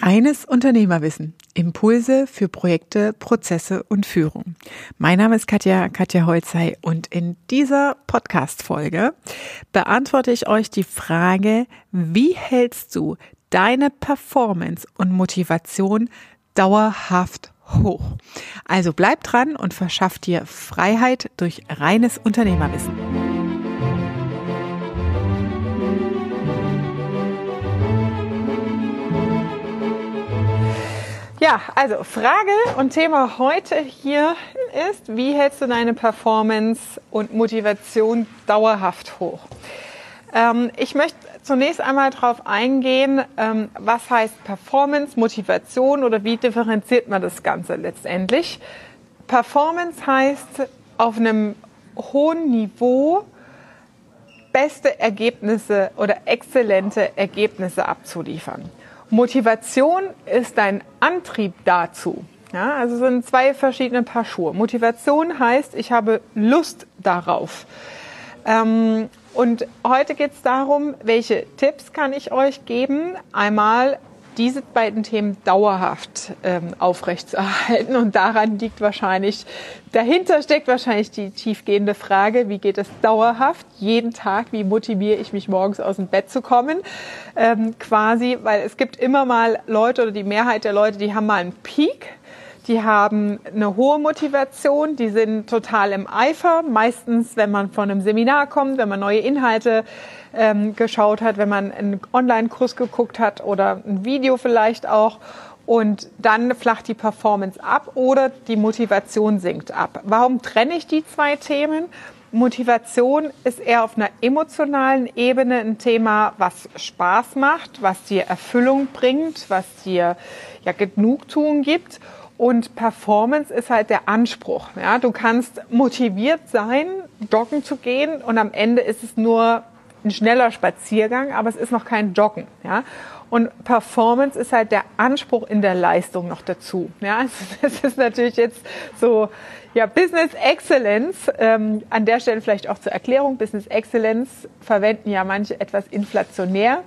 Reines Unternehmerwissen. Impulse für Projekte, Prozesse und Führung. Mein Name ist Katja, Katja Holzei und in dieser Podcast-Folge beantworte ich euch die Frage, wie hältst du deine Performance und Motivation dauerhaft hoch? Also bleib dran und verschaff dir Freiheit durch reines Unternehmerwissen. Ja, also Frage und Thema heute hier ist, wie hältst du deine Performance und Motivation dauerhaft hoch? Ähm, ich möchte zunächst einmal darauf eingehen, ähm, was heißt Performance, Motivation oder wie differenziert man das Ganze letztendlich. Performance heißt auf einem hohen Niveau beste Ergebnisse oder exzellente Ergebnisse abzuliefern. Motivation ist dein Antrieb dazu. Ja, also sind zwei verschiedene Paar Schuhe. Motivation heißt, ich habe Lust darauf. Ähm, und heute geht es darum, welche Tipps kann ich euch geben? Einmal diese beiden Themen dauerhaft ähm, aufrechtzuerhalten. Und daran liegt wahrscheinlich, dahinter steckt wahrscheinlich die tiefgehende Frage, wie geht es dauerhaft, jeden Tag, wie motiviere ich mich morgens aus dem Bett zu kommen, ähm, quasi, weil es gibt immer mal Leute oder die Mehrheit der Leute, die haben mal einen Peak, die haben eine hohe Motivation, die sind total im Eifer. Meistens, wenn man von einem Seminar kommt, wenn man neue Inhalte ähm, geschaut hat, wenn man einen Online-Kurs geguckt hat oder ein Video vielleicht auch. Und dann flacht die Performance ab oder die Motivation sinkt ab. Warum trenne ich die zwei Themen? Motivation ist eher auf einer emotionalen Ebene ein Thema, was Spaß macht, was dir Erfüllung bringt, was dir ja Genugtuung gibt. Und Performance ist halt der Anspruch. Ja, du kannst motiviert sein, joggen zu gehen und am Ende ist es nur ein schneller Spaziergang, aber es ist noch kein Joggen. Ja, und Performance ist halt der Anspruch in der Leistung noch dazu. Ja, das ist natürlich jetzt so, ja, Business Excellence, ähm, an der Stelle vielleicht auch zur Erklärung, Business Excellence verwenden ja manche etwas inflationär.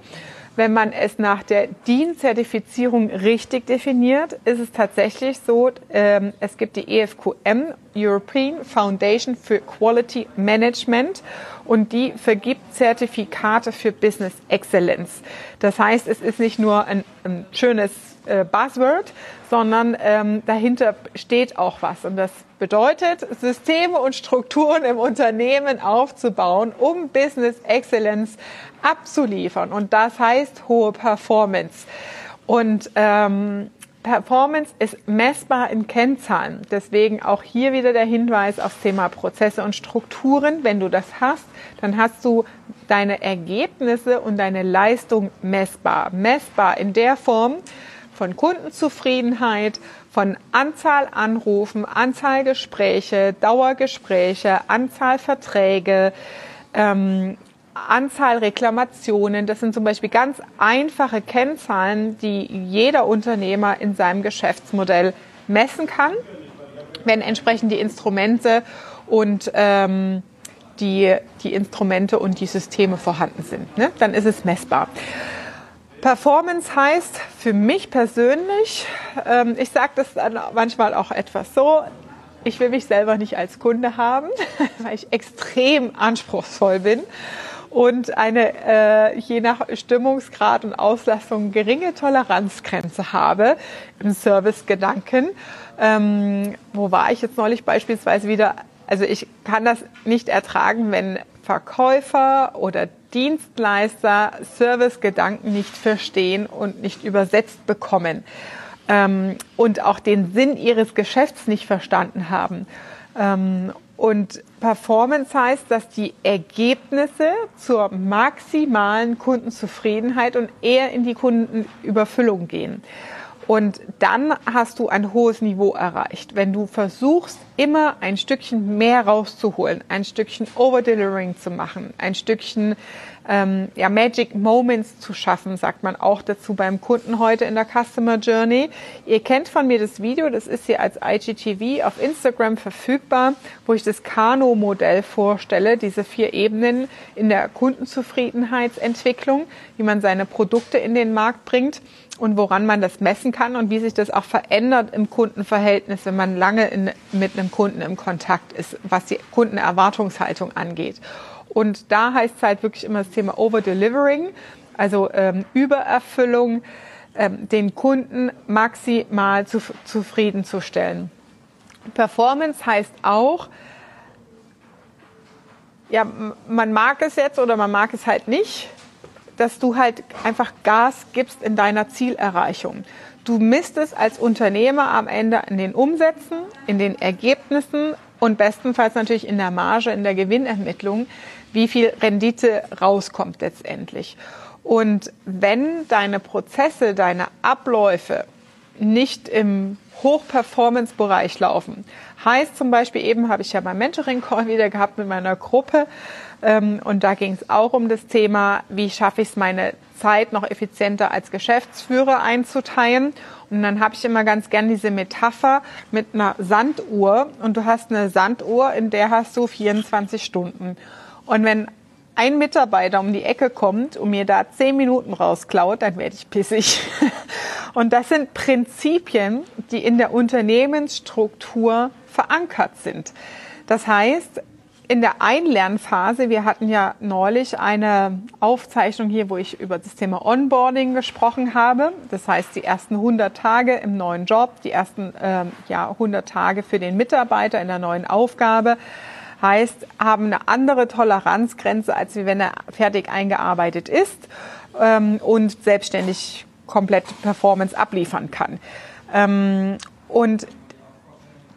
Wenn man es nach der DIN-Zertifizierung richtig definiert, ist es tatsächlich so, ähm, es gibt die EFQM, European Foundation for Quality Management, und die vergibt Zertifikate für Business Excellence. Das heißt, es ist nicht nur ein, ein schönes äh, Buzzword, sondern ähm, dahinter steht auch was. Und das bedeutet, Systeme und Strukturen im Unternehmen aufzubauen, um Business Excellence abzuliefern. Und das heißt hohe Performance. Und ähm, Performance ist messbar in Kennzahlen. Deswegen auch hier wieder der Hinweis aufs Thema Prozesse und Strukturen. Wenn du das hast, dann hast du deine Ergebnisse und deine Leistung messbar. Messbar in der Form von Kundenzufriedenheit, von Anzahl Anrufen, Anzahl Gespräche, Dauergespräche, Anzahl Verträge, ähm, Anzahl Reklamationen. Das sind zum Beispiel ganz einfache Kennzahlen, die jeder Unternehmer in seinem Geschäftsmodell messen kann, wenn entsprechend die Instrumente und ähm, die, die Instrumente und die Systeme vorhanden sind. Ne? Dann ist es messbar. Performance heißt für mich persönlich, ähm, ich sage das dann manchmal auch etwas so, ich will mich selber nicht als Kunde haben, weil ich extrem anspruchsvoll bin und eine äh, je nach Stimmungsgrad und Auslastung geringe Toleranzgrenze habe im Servicegedanken. Ähm, wo war ich jetzt neulich beispielsweise wieder? Also ich kann das nicht ertragen, wenn Verkäufer oder Dienstleister Servicegedanken nicht verstehen und nicht übersetzt bekommen ähm, und auch den Sinn ihres Geschäfts nicht verstanden haben. Ähm, und Performance heißt, dass die Ergebnisse zur maximalen Kundenzufriedenheit und eher in die Kundenüberfüllung gehen. Und dann hast du ein hohes Niveau erreicht. Wenn du versuchst, immer ein Stückchen mehr rauszuholen, ein Stückchen Overdelivering zu machen, ein Stückchen ähm, ja, Magic Moments zu schaffen, sagt man auch dazu beim Kunden heute in der Customer Journey. Ihr kennt von mir das Video, das ist hier als IGTV auf Instagram verfügbar, wo ich das Kano-Modell vorstelle, diese vier Ebenen in der Kundenzufriedenheitsentwicklung, wie man seine Produkte in den Markt bringt und woran man das messen kann und wie sich das auch verändert im Kundenverhältnis, wenn man lange in, mit einem Kunden im Kontakt ist, was die Kundenerwartungshaltung angeht. Und da heißt es halt wirklich immer das Thema Overdelivering, also ähm, Übererfüllung, ähm, den Kunden maximal zu, zufriedenzustellen. Performance heißt auch, ja, man mag es jetzt oder man mag es halt nicht dass du halt einfach Gas gibst in deiner Zielerreichung. Du misst es als Unternehmer am Ende in den Umsätzen, in den Ergebnissen und bestenfalls natürlich in der Marge, in der Gewinnermittlung, wie viel Rendite rauskommt letztendlich. Und wenn deine Prozesse, deine Abläufe nicht im Hochperformance-Bereich laufen, heißt zum Beispiel eben, habe ich ja beim Mentoring-Call wieder gehabt mit meiner Gruppe, ähm, und da ging es auch um das Thema, wie schaffe ich es, meine Zeit noch effizienter als Geschäftsführer einzuteilen. Und dann habe ich immer ganz gern diese Metapher mit einer Sanduhr. Und du hast eine Sanduhr, in der hast du 24 Stunden. Und wenn ein Mitarbeiter um die Ecke kommt und mir da zehn Minuten rausklaut, dann werde ich pissig. Und das sind Prinzipien, die in der Unternehmensstruktur verankert sind. Das heißt, in der Einlernphase, wir hatten ja neulich eine Aufzeichnung hier, wo ich über das Thema Onboarding gesprochen habe. Das heißt, die ersten 100 Tage im neuen Job, die ersten äh, ja, 100 Tage für den Mitarbeiter in der neuen Aufgabe heißt, haben eine andere Toleranzgrenze, als wenn er fertig eingearbeitet ist ähm, und selbstständig komplett Performance abliefern kann. Ähm, und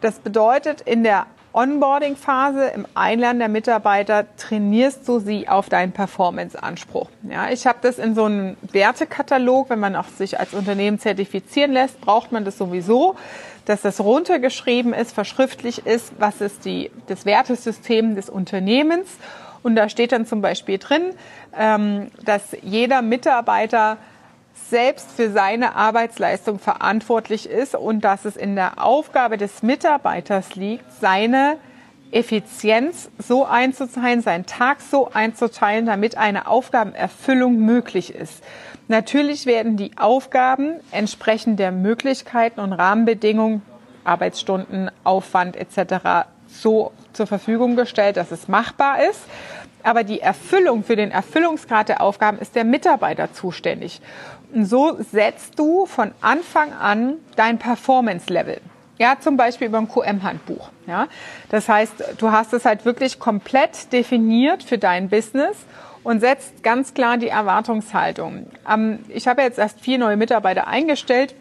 das bedeutet, in der Onboarding-Phase, im Einlernen der Mitarbeiter trainierst du sie auf deinen Performance-Anspruch. Ja, ich habe das in so einem Wertekatalog, wenn man auch sich als Unternehmen zertifizieren lässt, braucht man das sowieso, dass das runtergeschrieben ist, verschriftlich ist, was ist die, das Wertesystem des Unternehmens. Und da steht dann zum Beispiel drin, ähm, dass jeder Mitarbeiter selbst für seine Arbeitsleistung verantwortlich ist und dass es in der Aufgabe des Mitarbeiters liegt, seine Effizienz so einzuteilen, seinen Tag so einzuteilen, damit eine Aufgabenerfüllung möglich ist. Natürlich werden die Aufgaben entsprechend der Möglichkeiten und Rahmenbedingungen, Arbeitsstunden, Aufwand etc. so zur Verfügung gestellt, dass es machbar ist. Aber die Erfüllung für den Erfüllungsgrad der Aufgaben ist der Mitarbeiter zuständig. So setzt du von Anfang an dein Performance-Level. Ja, zum Beispiel über ein QM-Handbuch. Ja, das heißt, du hast es halt wirklich komplett definiert für dein Business und setzt ganz klar die Erwartungshaltung. ich habe jetzt erst vier neue Mitarbeiter eingestellt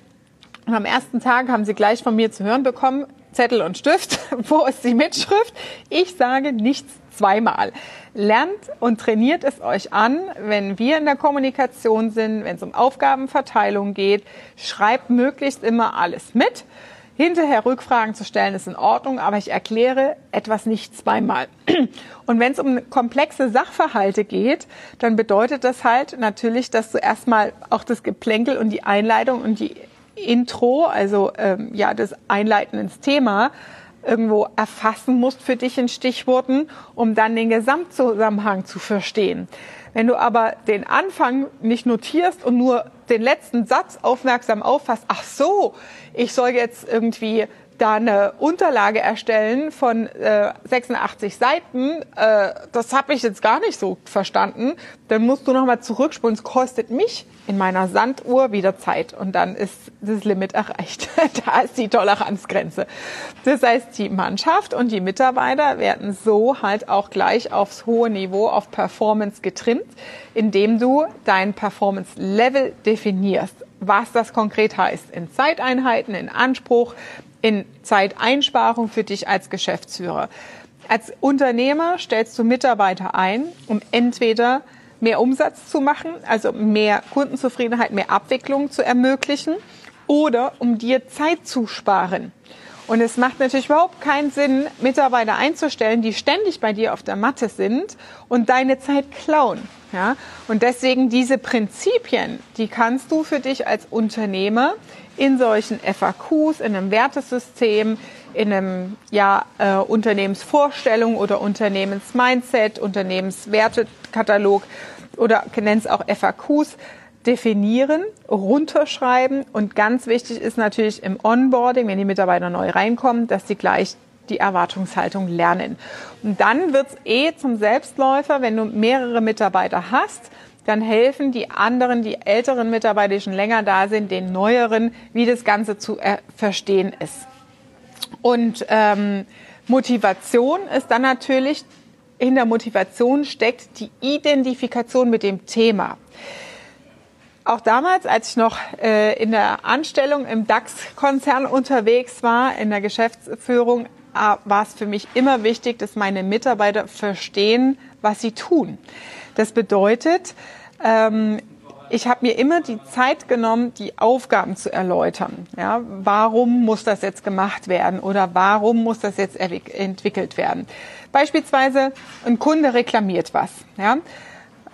und am ersten Tag haben sie gleich von mir zu hören bekommen, Zettel und Stift, wo ist die Mitschrift? Ich sage nichts zweimal. Lernt und trainiert es euch an, wenn wir in der Kommunikation sind, wenn es um Aufgabenverteilung geht, schreibt möglichst immer alles mit. Hinterher Rückfragen zu stellen ist in Ordnung, aber ich erkläre etwas nicht zweimal. Und wenn es um komplexe Sachverhalte geht, dann bedeutet das halt natürlich, dass du erstmal auch das Geplänkel und die Einleitung und die Intro, also ähm, ja das Einleiten ins Thema, irgendwo erfassen musst für dich in Stichworten, um dann den Gesamtzusammenhang zu verstehen. Wenn du aber den Anfang nicht notierst und nur den letzten Satz aufmerksam auffasst, ach so, ich soll jetzt irgendwie da eine Unterlage erstellen von äh, 86 Seiten, äh, das habe ich jetzt gar nicht so verstanden, dann musst du nochmal zurückspulen. Es kostet mich in meiner Sanduhr wieder Zeit und dann ist das Limit erreicht. da ist die Toleranzgrenze. Das heißt, die Mannschaft und die Mitarbeiter werden so halt auch gleich aufs hohe Niveau, auf Performance getrimmt, indem du dein Performance-Level definierst was das konkret heißt in Zeiteinheiten, in Anspruch, in Zeiteinsparung für dich als Geschäftsführer. Als Unternehmer stellst du Mitarbeiter ein, um entweder mehr Umsatz zu machen, also mehr Kundenzufriedenheit, mehr Abwicklung zu ermöglichen oder um dir Zeit zu sparen. Und es macht natürlich überhaupt keinen Sinn, Mitarbeiter einzustellen, die ständig bei dir auf der Matte sind und deine Zeit klauen. Ja? Und deswegen diese Prinzipien, die kannst du für dich als Unternehmer in solchen FAQs, in einem Wertesystem, in einem ja, äh, Unternehmensvorstellung oder Unternehmensmindset, Unternehmenswertekatalog oder nenn es auch FAQs, definieren, runterschreiben und ganz wichtig ist natürlich im Onboarding, wenn die Mitarbeiter neu reinkommen, dass sie gleich die Erwartungshaltung lernen. Und dann wird's eh zum Selbstläufer, wenn du mehrere Mitarbeiter hast, dann helfen die anderen, die älteren Mitarbeiter, die schon länger da sind, den neueren, wie das Ganze zu äh, verstehen ist. Und ähm, Motivation ist dann natürlich, in der Motivation steckt die Identifikation mit dem Thema. Auch damals, als ich noch äh, in der Anstellung im DAX-Konzern unterwegs war, in der Geschäftsführung, äh, war es für mich immer wichtig, dass meine Mitarbeiter verstehen, was sie tun. Das bedeutet, ähm, ich habe mir immer die Zeit genommen, die Aufgaben zu erläutern. Ja, warum muss das jetzt gemacht werden oder warum muss das jetzt entwickelt werden? Beispielsweise ein Kunde reklamiert was. Ja,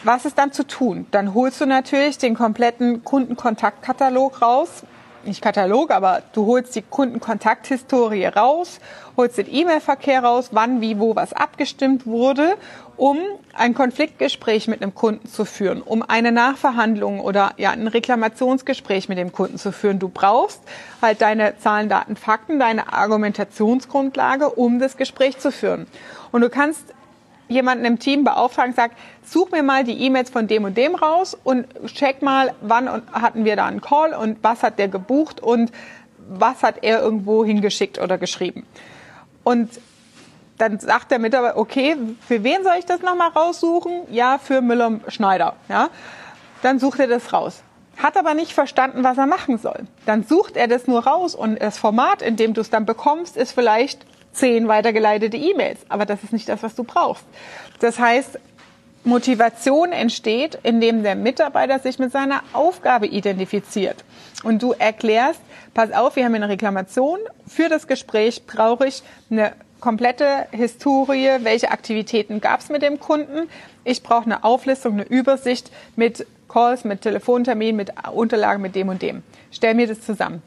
was ist dann zu tun? Dann holst du natürlich den kompletten Kundenkontaktkatalog raus. Nicht Katalog, aber du holst die Kundenkontakthistorie raus, holst den E-Mail-Verkehr raus, wann, wie, wo was abgestimmt wurde, um ein Konfliktgespräch mit einem Kunden zu führen, um eine Nachverhandlung oder ja, ein Reklamationsgespräch mit dem Kunden zu führen. Du brauchst halt deine Zahlen, Daten, Fakten, deine Argumentationsgrundlage, um das Gespräch zu führen. Und du kannst jemanden im Team beauftragen, sagt, such mir mal die E-Mails von dem und dem raus und check mal, wann hatten wir da einen Call und was hat der gebucht und was hat er irgendwo hingeschickt oder geschrieben. Und dann sagt der Mitarbeiter, okay, für wen soll ich das nochmal raussuchen? Ja, für Müller-Schneider. Ja, dann sucht er das raus. Hat aber nicht verstanden, was er machen soll. Dann sucht er das nur raus und das Format, in dem du es dann bekommst, ist vielleicht zehn weitergeleitete E-Mails. Aber das ist nicht das, was du brauchst. Das heißt, Motivation entsteht, indem der Mitarbeiter sich mit seiner Aufgabe identifiziert. Und du erklärst, pass auf, wir haben eine Reklamation. Für das Gespräch brauche ich eine komplette Historie, welche Aktivitäten gab es mit dem Kunden. Ich brauche eine Auflistung, eine Übersicht mit Calls, mit Telefonterminen, mit Unterlagen, mit dem und dem. Stell mir das zusammen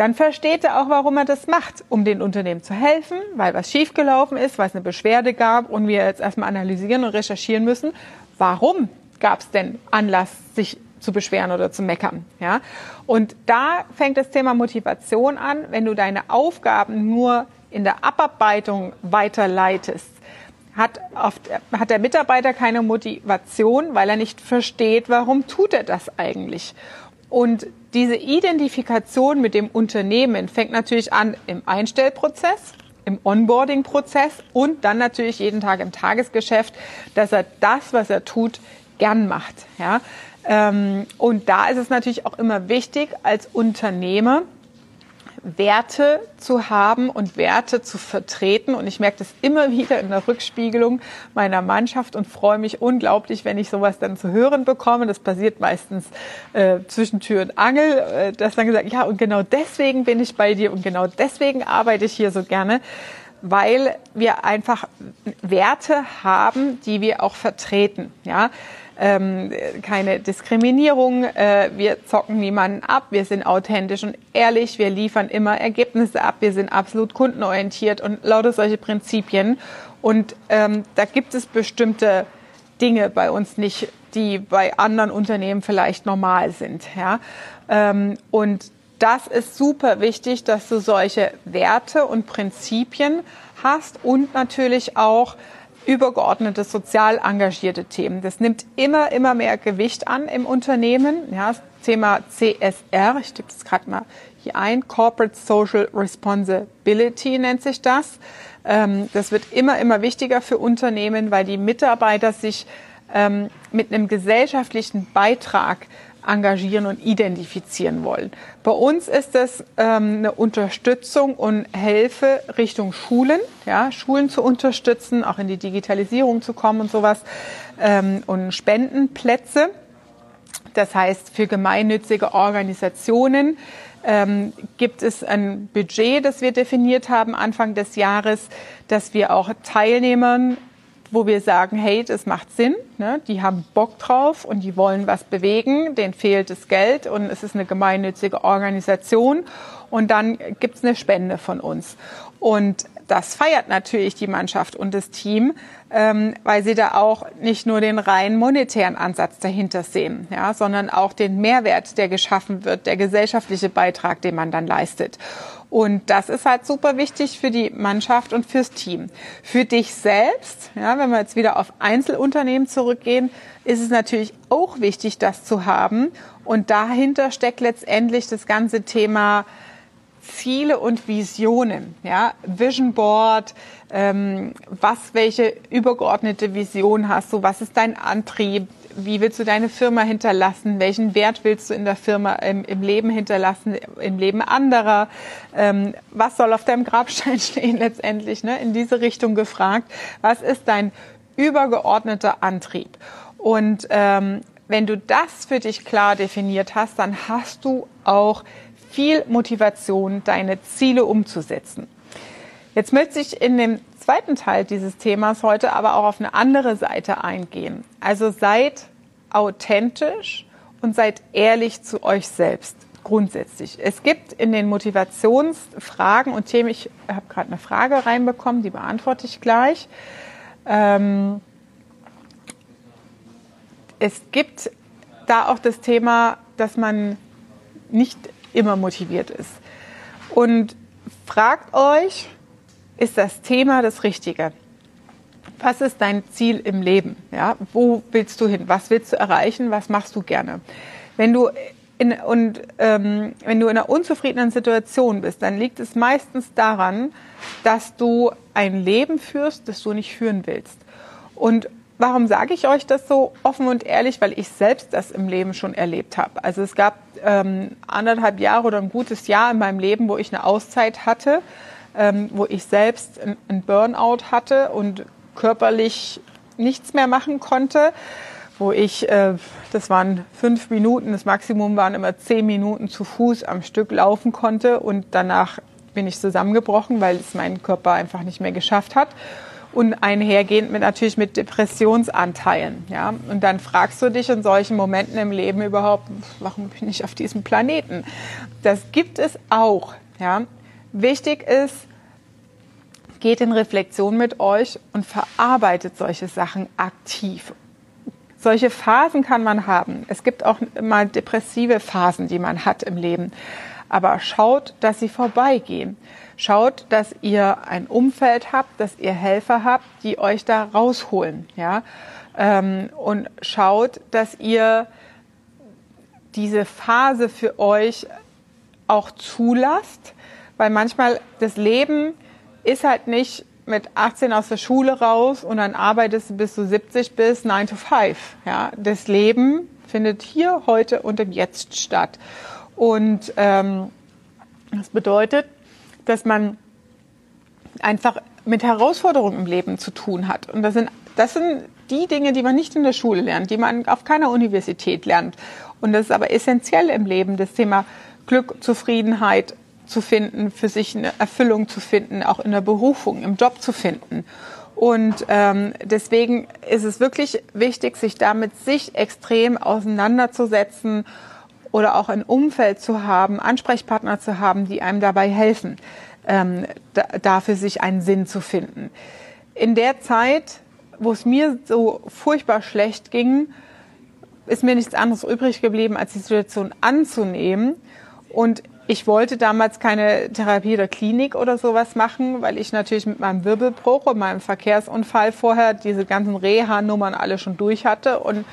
dann versteht er auch, warum er das macht, um den Unternehmen zu helfen, weil was schiefgelaufen ist, weil es eine Beschwerde gab und wir jetzt erstmal analysieren und recherchieren müssen, warum gab es denn Anlass, sich zu beschweren oder zu meckern. Ja? Und da fängt das Thema Motivation an, wenn du deine Aufgaben nur in der Abarbeitung weiterleitest. Hat, oft, hat der Mitarbeiter keine Motivation, weil er nicht versteht, warum tut er das eigentlich. Und diese Identifikation mit dem Unternehmen fängt natürlich an im Einstellprozess, im Onboarding-Prozess und dann natürlich jeden Tag im Tagesgeschäft, dass er das, was er tut, gern macht. Ja? Ähm, und da ist es natürlich auch immer wichtig, als Unternehmer Werte zu haben und Werte zu vertreten. Und ich merke das immer wieder in der Rückspiegelung meiner Mannschaft und freue mich unglaublich, wenn ich sowas dann zu hören bekomme. Das passiert meistens äh, zwischen Tür und Angel, äh, dass dann gesagt, ja, und genau deswegen bin ich bei dir und genau deswegen arbeite ich hier so gerne weil wir einfach Werte haben, die wir auch vertreten. Ja, ähm, keine Diskriminierung, äh, wir zocken niemanden ab, wir sind authentisch und ehrlich, wir liefern immer Ergebnisse ab, wir sind absolut kundenorientiert und lauter solche Prinzipien. Und ähm, da gibt es bestimmte Dinge bei uns nicht, die bei anderen Unternehmen vielleicht normal sind. Ja? Ähm, und das ist super wichtig, dass du solche Werte und Prinzipien hast und natürlich auch übergeordnete sozial engagierte Themen. Das nimmt immer, immer mehr Gewicht an im Unternehmen. Ja, das Thema CSR, ich tippe das gerade mal hier ein, Corporate Social Responsibility nennt sich das. Ähm, das wird immer, immer wichtiger für Unternehmen, weil die Mitarbeiter sich ähm, mit einem gesellschaftlichen Beitrag engagieren und identifizieren wollen. Bei uns ist es ähm, eine Unterstützung und Hilfe Richtung Schulen, ja, Schulen zu unterstützen, auch in die Digitalisierung zu kommen und sowas ähm, und Spendenplätze. Das heißt, für gemeinnützige Organisationen ähm, gibt es ein Budget, das wir definiert haben Anfang des Jahres, dass wir auch Teilnehmern wo wir sagen, hey, das macht Sinn, ne? die haben Bock drauf und die wollen was bewegen, denen fehlt das Geld und es ist eine gemeinnützige Organisation und dann gibt's eine Spende von uns. Und das feiert natürlich die Mannschaft und das Team, ähm, weil sie da auch nicht nur den rein monetären Ansatz dahinter sehen, ja, sondern auch den Mehrwert, der geschaffen wird, der gesellschaftliche Beitrag, den man dann leistet. Und das ist halt super wichtig für die Mannschaft und fürs Team. Für dich selbst, ja, wenn wir jetzt wieder auf Einzelunternehmen zurückgehen, ist es natürlich auch wichtig, das zu haben. Und dahinter steckt letztendlich das ganze Thema Ziele und Visionen, ja, Vision Board, ähm, was, welche übergeordnete Vision hast du, was ist dein Antrieb, wie willst du deine Firma hinterlassen, welchen Wert willst du in der Firma, im, im Leben hinterlassen, im Leben anderer, ähm, was soll auf deinem Grabstein stehen letztendlich, ne, in diese Richtung gefragt, was ist dein übergeordneter Antrieb? Und ähm, wenn du das für dich klar definiert hast, dann hast du auch viel Motivation, deine Ziele umzusetzen. Jetzt möchte ich in dem zweiten Teil dieses Themas heute aber auch auf eine andere Seite eingehen. Also seid authentisch und seid ehrlich zu euch selbst grundsätzlich. Es gibt in den Motivationsfragen und Themen, ich habe gerade eine Frage reinbekommen, die beantworte ich gleich. Ähm, es gibt da auch das Thema, dass man nicht immer motiviert ist. Und fragt euch, ist das Thema das Richtige? Was ist dein Ziel im Leben? Ja, wo willst du hin? Was willst du erreichen? Was machst du gerne? Wenn du in, und ähm, wenn du in einer unzufriedenen Situation bist, dann liegt es meistens daran, dass du ein Leben führst, das du nicht führen willst. Und Warum sage ich euch das so offen und ehrlich? Weil ich selbst das im Leben schon erlebt habe. Also es gab ähm, anderthalb Jahre oder ein gutes Jahr in meinem Leben, wo ich eine Auszeit hatte, ähm, wo ich selbst ein Burnout hatte und körperlich nichts mehr machen konnte, wo ich, äh, das waren fünf Minuten, das Maximum waren immer zehn Minuten zu Fuß am Stück laufen konnte und danach bin ich zusammengebrochen, weil es mein Körper einfach nicht mehr geschafft hat und einhergehend mit natürlich mit Depressionsanteilen. Ja? Und dann fragst du dich in solchen Momenten im Leben überhaupt, warum bin ich auf diesem Planeten? Das gibt es auch. Ja? Wichtig ist, geht in Reflexion mit euch und verarbeitet solche Sachen aktiv. Solche Phasen kann man haben. Es gibt auch mal depressive Phasen, die man hat im Leben. Aber schaut, dass sie vorbeigehen. Schaut, dass ihr ein Umfeld habt, dass ihr Helfer habt, die euch da rausholen, ja. Ähm, und schaut, dass ihr diese Phase für euch auch zulasst, weil manchmal das Leben ist halt nicht mit 18 aus der Schule raus und dann arbeitest du bis du 70 bist, 9 to 5. Ja, das Leben findet hier, heute und im Jetzt statt. Und ähm, das bedeutet, dass man einfach mit Herausforderungen im Leben zu tun hat. Und das sind, das sind die Dinge, die man nicht in der Schule lernt, die man auf keiner Universität lernt. Und das ist aber essentiell im Leben, das Thema Glück, Zufriedenheit zu finden, für sich eine Erfüllung zu finden, auch in der Berufung, im Job zu finden. Und ähm, deswegen ist es wirklich wichtig, sich damit sich extrem auseinanderzusetzen oder auch ein Umfeld zu haben, Ansprechpartner zu haben, die einem dabei helfen, ähm, da, dafür sich einen Sinn zu finden. In der Zeit, wo es mir so furchtbar schlecht ging, ist mir nichts anderes übrig geblieben, als die Situation anzunehmen. Und ich wollte damals keine Therapie oder Klinik oder sowas machen, weil ich natürlich mit meinem Wirbelbruch und meinem Verkehrsunfall vorher diese ganzen Reha-Nummern alle schon durch hatte und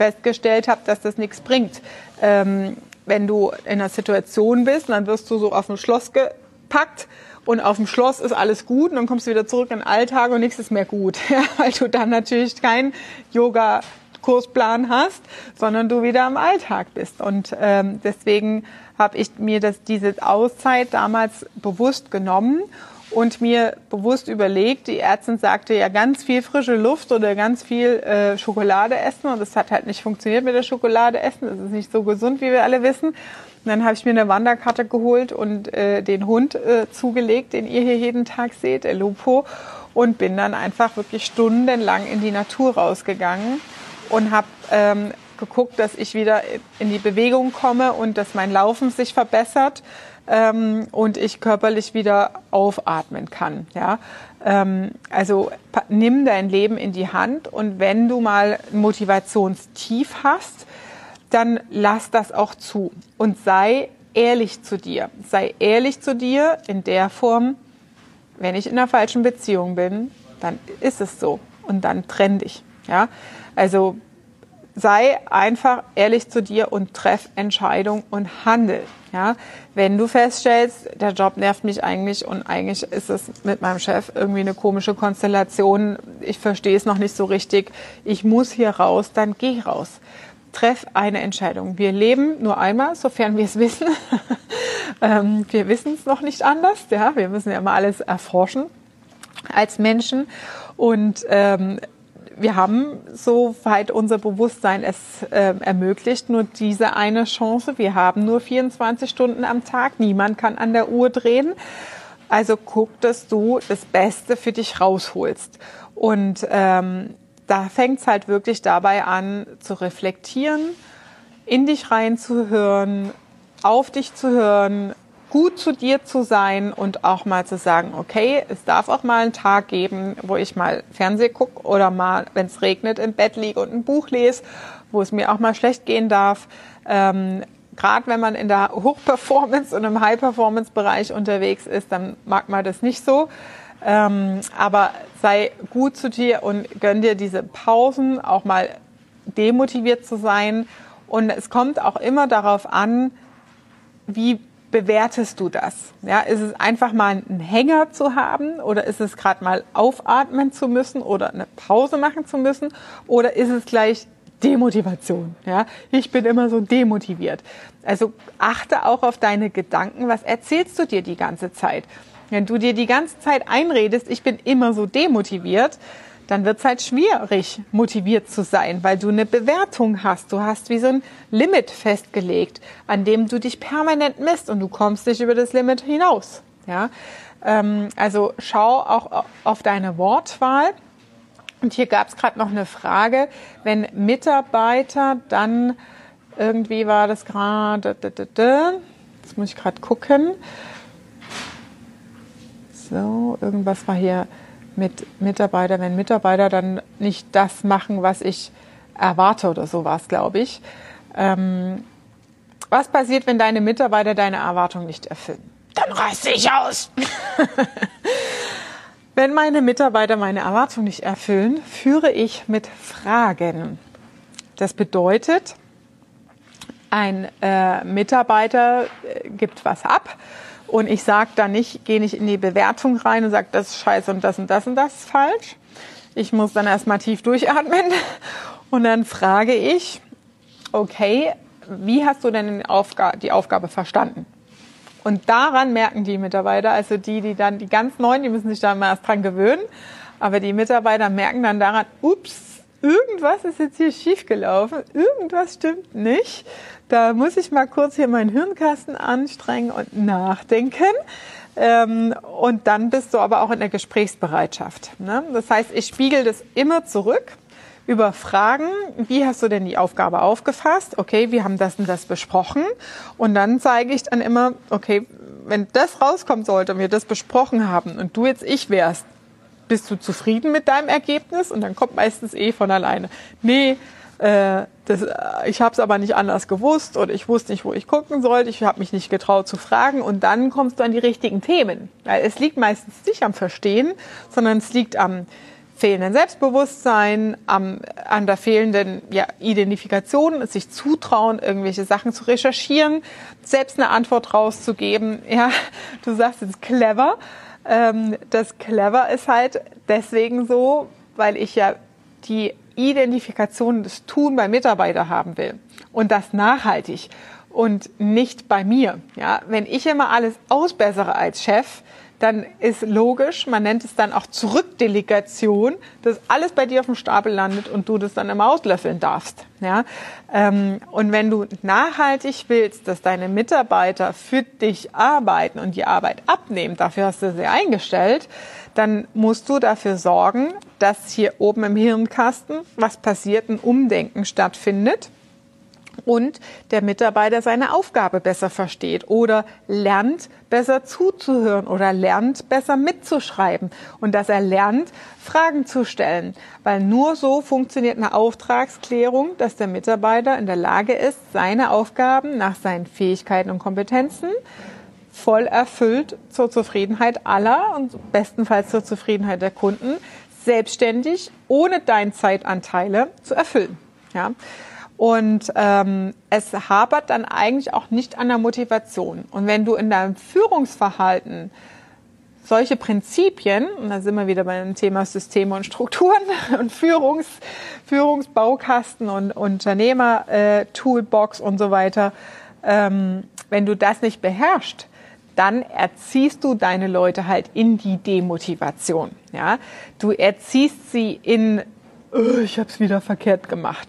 festgestellt habe, dass das nichts bringt. Ähm, wenn du in einer Situation bist, dann wirst du so auf ein Schloss gepackt und auf dem Schloss ist alles gut und dann kommst du wieder zurück in den Alltag und nichts ist mehr gut, ja, weil du dann natürlich keinen Yoga Kursplan hast, sondern du wieder im Alltag bist. Und ähm, deswegen habe ich mir das, diese Auszeit damals bewusst genommen und mir bewusst überlegt, die Ärztin sagte ja ganz viel frische Luft oder ganz viel äh, Schokolade essen und das hat halt nicht funktioniert mit der Schokolade essen. Das ist nicht so gesund, wie wir alle wissen. Und dann habe ich mir eine Wanderkarte geholt und äh, den Hund äh, zugelegt, den ihr hier jeden Tag seht, der Lupo, und bin dann einfach wirklich stundenlang in die Natur rausgegangen und habe ähm, geguckt, dass ich wieder in die Bewegung komme und dass mein Laufen sich verbessert ähm, und ich körperlich wieder aufatmen kann. Ja? Ähm, also nimm dein Leben in die Hand und wenn du mal ein Motivationstief hast, dann lass das auch zu und sei ehrlich zu dir. Sei ehrlich zu dir in der Form, wenn ich in einer falschen Beziehung bin, dann ist es so und dann trenn dich. Ja, also sei einfach ehrlich zu dir und treff Entscheidung und handel. Ja, wenn du feststellst, der Job nervt mich eigentlich und eigentlich ist es mit meinem Chef irgendwie eine komische Konstellation, ich verstehe es noch nicht so richtig, ich muss hier raus, dann geh raus. Treff eine Entscheidung. Wir leben nur einmal, sofern wir es wissen. Ähm, wir wissen es noch nicht anders. Ja, wir müssen ja immer alles erforschen als Menschen und ähm, wir haben, soweit unser Bewusstsein es äh, ermöglicht, nur diese eine Chance. Wir haben nur 24 Stunden am Tag. Niemand kann an der Uhr drehen. Also guck, dass du das Beste für dich rausholst. Und ähm, da fängt es halt wirklich dabei an, zu reflektieren, in dich reinzuhören, auf dich zu hören, gut zu dir zu sein und auch mal zu sagen, okay, es darf auch mal einen Tag geben, wo ich mal Fernseh gucke oder mal, wenn es regnet, im Bett liege und ein Buch lese, wo es mir auch mal schlecht gehen darf. Ähm, Gerade wenn man in der Hochperformance und im High-Performance-Bereich unterwegs ist, dann mag man das nicht so. Ähm, aber sei gut zu dir und gönn dir diese Pausen, auch mal demotiviert zu sein. Und es kommt auch immer darauf an, wie bewertest du das? Ja, ist es einfach mal einen Hänger zu haben oder ist es gerade mal aufatmen zu müssen oder eine Pause machen zu müssen oder ist es gleich Demotivation? Ja, ich bin immer so demotiviert. Also achte auch auf deine Gedanken. Was erzählst du dir die ganze Zeit? Wenn du dir die ganze Zeit einredest, ich bin immer so demotiviert, dann wird es halt schwierig, motiviert zu sein, weil du eine Bewertung hast. Du hast wie so ein Limit festgelegt, an dem du dich permanent misst und du kommst nicht über das Limit hinaus. Ja? Ähm, also schau auch auf deine Wortwahl. Und hier gab es gerade noch eine Frage, wenn Mitarbeiter dann irgendwie war das gerade, jetzt muss ich gerade gucken. So, irgendwas war hier mit Mitarbeitern, wenn Mitarbeiter dann nicht das machen, was ich erwarte oder sowas, glaube ich. Ähm, was passiert, wenn deine Mitarbeiter deine Erwartung nicht erfüllen? Dann raste ich aus. wenn meine Mitarbeiter meine Erwartung nicht erfüllen, führe ich mit Fragen. Das bedeutet, ein äh, Mitarbeiter äh, gibt was ab und ich sage da nicht, gehe nicht in die Bewertung rein und sage, das ist scheiße und das und das und das ist falsch. Ich muss dann erstmal tief durchatmen und dann frage ich, okay, wie hast du denn die Aufgabe, verstanden? Und daran merken die Mitarbeiter, also die, die dann, die ganz Neuen, die müssen sich da mal erst dran gewöhnen, aber die Mitarbeiter merken dann daran, ups, irgendwas ist jetzt hier schiefgelaufen, irgendwas stimmt nicht. Da muss ich mal kurz hier meinen Hirnkasten anstrengen und nachdenken. Ähm, und dann bist du aber auch in der Gesprächsbereitschaft. Ne? Das heißt, ich spiegel das immer zurück über Fragen, wie hast du denn die Aufgabe aufgefasst? Okay, wir haben das und das besprochen. Und dann zeige ich dann immer, okay, wenn das rauskommen sollte und wir das besprochen haben und du jetzt ich wärst, bist du zufrieden mit deinem Ergebnis? Und dann kommt meistens eh von alleine. Nee, äh, das, ich habe es aber nicht anders gewusst und ich wusste nicht, wo ich gucken sollte. Ich habe mich nicht getraut zu fragen. Und dann kommst du an die richtigen Themen. Weil es liegt meistens nicht am Verstehen, sondern es liegt am fehlenden Selbstbewusstsein, am, an der fehlenden ja, Identifikation, sich zutrauen, irgendwelche Sachen zu recherchieren, selbst eine Antwort rauszugeben. Ja, du sagst es clever. Ähm, das Clever ist halt deswegen so, weil ich ja die Identifikation des Tun bei Mitarbeiter haben will und das nachhaltig und nicht bei mir. Ja, wenn ich immer alles ausbessere als Chef, dann ist logisch, man nennt es dann auch Zurückdelegation, dass alles bei dir auf dem Stapel landet und du das dann immer auslöffeln darfst. Ja? Ähm, und wenn du nachhaltig willst, dass deine Mitarbeiter für dich arbeiten und die Arbeit abnehmen, dafür hast du sie eingestellt, dann musst du dafür sorgen, dass hier oben im Hirnkasten was passiert, ein Umdenken stattfindet und der Mitarbeiter seine Aufgabe besser versteht oder lernt besser zuzuhören oder lernt besser mitzuschreiben und dass er lernt, Fragen zu stellen, weil nur so funktioniert eine Auftragsklärung, dass der Mitarbeiter in der Lage ist, seine Aufgaben nach seinen Fähigkeiten und Kompetenzen voll erfüllt zur Zufriedenheit aller und bestenfalls zur Zufriedenheit der Kunden selbstständig ohne dein Zeitanteile zu erfüllen. Ja. Und ähm, es hapert dann eigentlich auch nicht an der Motivation. Und wenn du in deinem Führungsverhalten solche Prinzipien, und da sind wir wieder beim Thema Systeme und Strukturen und Führungs, Führungsbaukasten und Unternehmer-Toolbox äh, und so weiter, ähm, wenn du das nicht beherrschst, dann erziehst du deine Leute halt in die Demotivation. Ja, du erziehst sie in, oh, ich habe es wieder verkehrt gemacht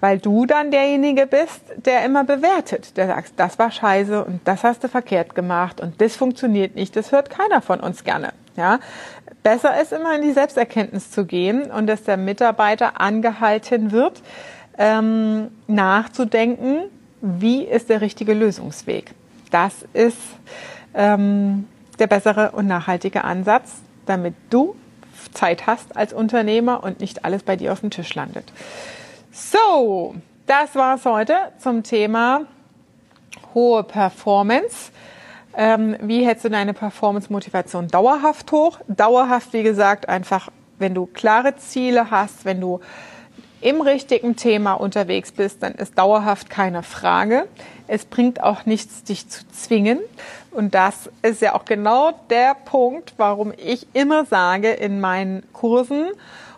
weil du dann derjenige bist, der immer bewertet, der sagt, das war scheiße und das hast du verkehrt gemacht und das funktioniert nicht, das hört keiner von uns gerne. Ja, besser ist immer in die Selbsterkenntnis zu gehen und dass der Mitarbeiter angehalten wird, ähm, nachzudenken, wie ist der richtige Lösungsweg. Das ist ähm, der bessere und nachhaltige Ansatz, damit du Zeit hast als Unternehmer und nicht alles bei dir auf dem Tisch landet. So, das war's heute zum Thema hohe Performance. Ähm, wie hältst du deine Performance-Motivation dauerhaft hoch? Dauerhaft, wie gesagt, einfach, wenn du klare Ziele hast, wenn du im richtigen Thema unterwegs bist, dann ist dauerhaft keine Frage. Es bringt auch nichts, dich zu zwingen. Und das ist ja auch genau der Punkt, warum ich immer sage in meinen Kursen,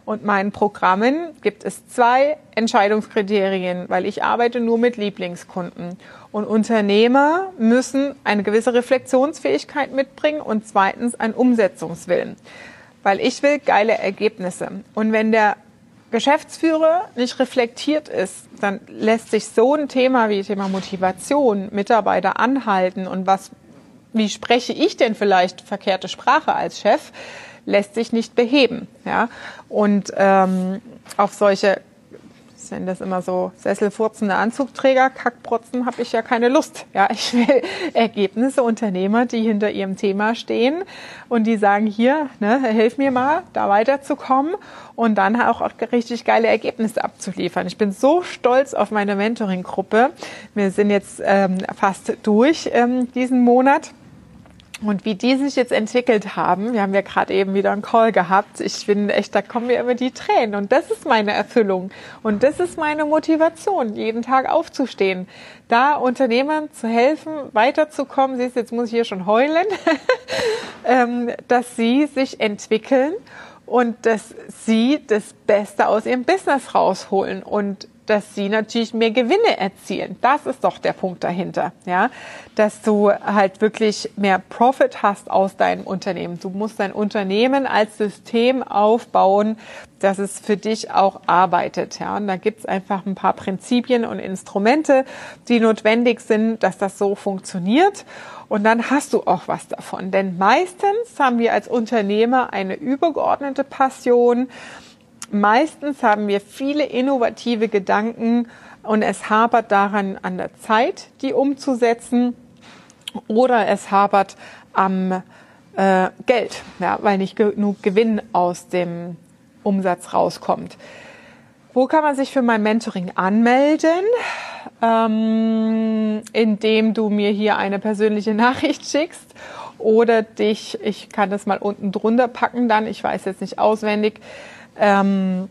und meinen Programmen gibt es zwei Entscheidungskriterien, weil ich arbeite nur mit Lieblingskunden. Und Unternehmer müssen eine gewisse Reflexionsfähigkeit mitbringen und zweitens einen Umsetzungswillen. Weil ich will geile Ergebnisse. Und wenn der Geschäftsführer nicht reflektiert ist, dann lässt sich so ein Thema wie Thema Motivation Mitarbeiter anhalten und was, wie spreche ich denn vielleicht verkehrte Sprache als Chef? Lässt sich nicht beheben. Ja? Und ähm, auf solche sind das immer so sesselfurzende Anzugträger, Kackprotzen, habe ich ja keine Lust. Ja, ich will Ergebnisse, Unternehmer, die hinter ihrem Thema stehen und die sagen, hier, ne, hilf mir mal, da weiterzukommen und dann auch, auch richtig geile Ergebnisse abzuliefern. Ich bin so stolz auf meine Mentoring-Gruppe. Wir sind jetzt ähm, fast durch ähm, diesen Monat und wie die sich jetzt entwickelt haben, wir haben ja gerade eben wieder einen Call gehabt, ich finde echt, da kommen mir immer die Tränen. Und das ist meine Erfüllung. Und das ist meine Motivation, jeden Tag aufzustehen. Da Unternehmern zu helfen, weiterzukommen, siehst jetzt muss ich hier schon heulen, ähm, dass sie sich entwickeln und dass sie das Beste aus ihrem Business rausholen. Und dass sie natürlich mehr Gewinne erzielen. Das ist doch der Punkt dahinter, ja, dass du halt wirklich mehr Profit hast aus deinem Unternehmen. Du musst dein Unternehmen als System aufbauen, dass es für dich auch arbeitet, ja. Und da gibt's einfach ein paar Prinzipien und Instrumente, die notwendig sind, dass das so funktioniert. Und dann hast du auch was davon. Denn meistens haben wir als Unternehmer eine übergeordnete Passion, Meistens haben wir viele innovative Gedanken und es hapert daran an der Zeit, die umzusetzen oder es hapert am äh, Geld, ja, weil nicht genug Gewinn aus dem Umsatz rauskommt. Wo kann man sich für mein Mentoring anmelden? Ähm, indem du mir hier eine persönliche Nachricht schickst oder dich, ich kann das mal unten drunter packen dann, ich weiß jetzt nicht auswendig, ähm,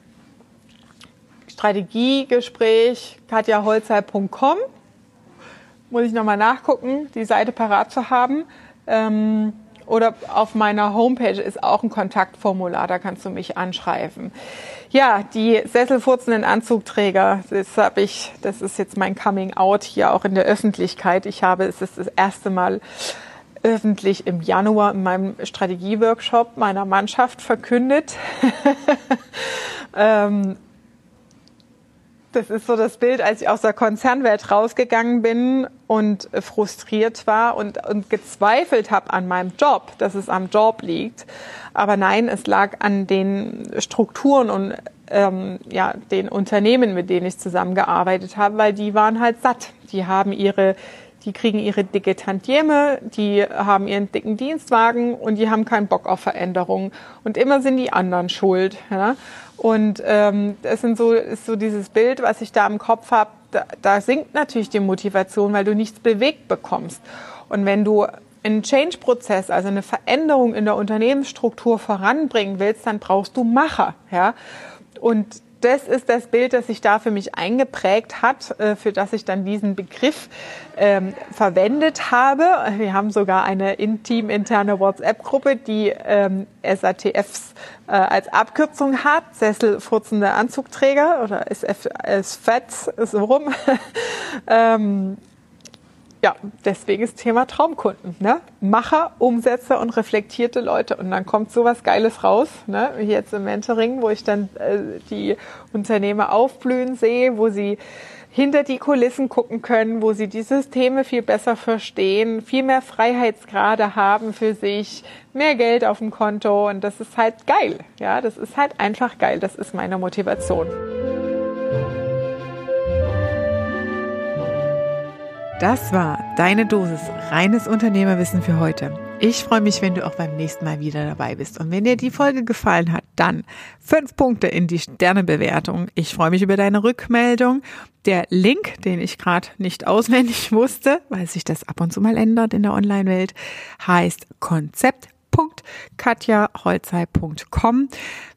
Strategiegespräch katjaholzheim.com. Muss ich nochmal nachgucken, die Seite parat zu haben. Ähm, oder auf meiner Homepage ist auch ein Kontaktformular, da kannst du mich anschreiben. Ja, die sesselfurzenden Anzugträger, das habe ich, das ist jetzt mein Coming Out hier auch in der Öffentlichkeit. Ich habe, es ist das erste Mal öffentlich im Januar in meinem Strategieworkshop meiner Mannschaft verkündet. ähm, das ist so das Bild, als ich aus der Konzernwelt rausgegangen bin und frustriert war und, und gezweifelt habe an meinem Job, dass es am Job liegt. Aber nein, es lag an den Strukturen und ähm, ja, den Unternehmen, mit denen ich zusammengearbeitet habe, weil die waren halt satt. Die haben ihre die kriegen ihre dicke Tantieme, die haben ihren dicken Dienstwagen und die haben keinen Bock auf Veränderungen. Und immer sind die anderen schuld. Ja? Und ähm, das sind so, ist so dieses Bild, was ich da im Kopf habe, da, da sinkt natürlich die Motivation, weil du nichts bewegt bekommst. Und wenn du einen Change-Prozess, also eine Veränderung in der Unternehmensstruktur voranbringen willst, dann brauchst du Macher. Ja? Und das ist das Bild, das sich da für mich eingeprägt hat, äh, für das ich dann diesen Begriff ähm, verwendet habe. Wir haben sogar eine intim interne WhatsApp-Gruppe, die ähm, SATFs äh, als Abkürzung hat, Sesselfurzende Anzugträger oder SF, SFATs, so rum. ähm, ja, deswegen ist Thema Traumkunden. Ne? Macher, Umsetzer und reflektierte Leute. Und dann kommt sowas Geiles raus, ne? wie jetzt im Mentoring, wo ich dann äh, die Unternehmer aufblühen sehe, wo sie hinter die Kulissen gucken können, wo sie die Systeme viel besser verstehen, viel mehr Freiheitsgrade haben für sich, mehr Geld auf dem Konto und das ist halt geil. Ja, das ist halt einfach geil. Das ist meine Motivation. Das war deine Dosis reines Unternehmerwissen für heute. Ich freue mich, wenn du auch beim nächsten Mal wieder dabei bist. Und wenn dir die Folge gefallen hat, dann fünf Punkte in die Sternebewertung. Ich freue mich über deine Rückmeldung. Der Link, den ich gerade nicht auswendig wusste, weil sich das ab und zu mal ändert in der Online-Welt, heißt Konzept www.katjaholzei.com.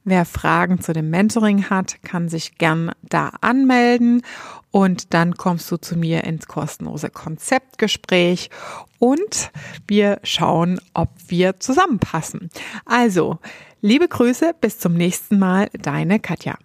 Wer Fragen zu dem Mentoring hat, kann sich gern da anmelden und dann kommst du zu mir ins kostenlose Konzeptgespräch und wir schauen, ob wir zusammenpassen. Also, liebe Grüße, bis zum nächsten Mal, deine Katja.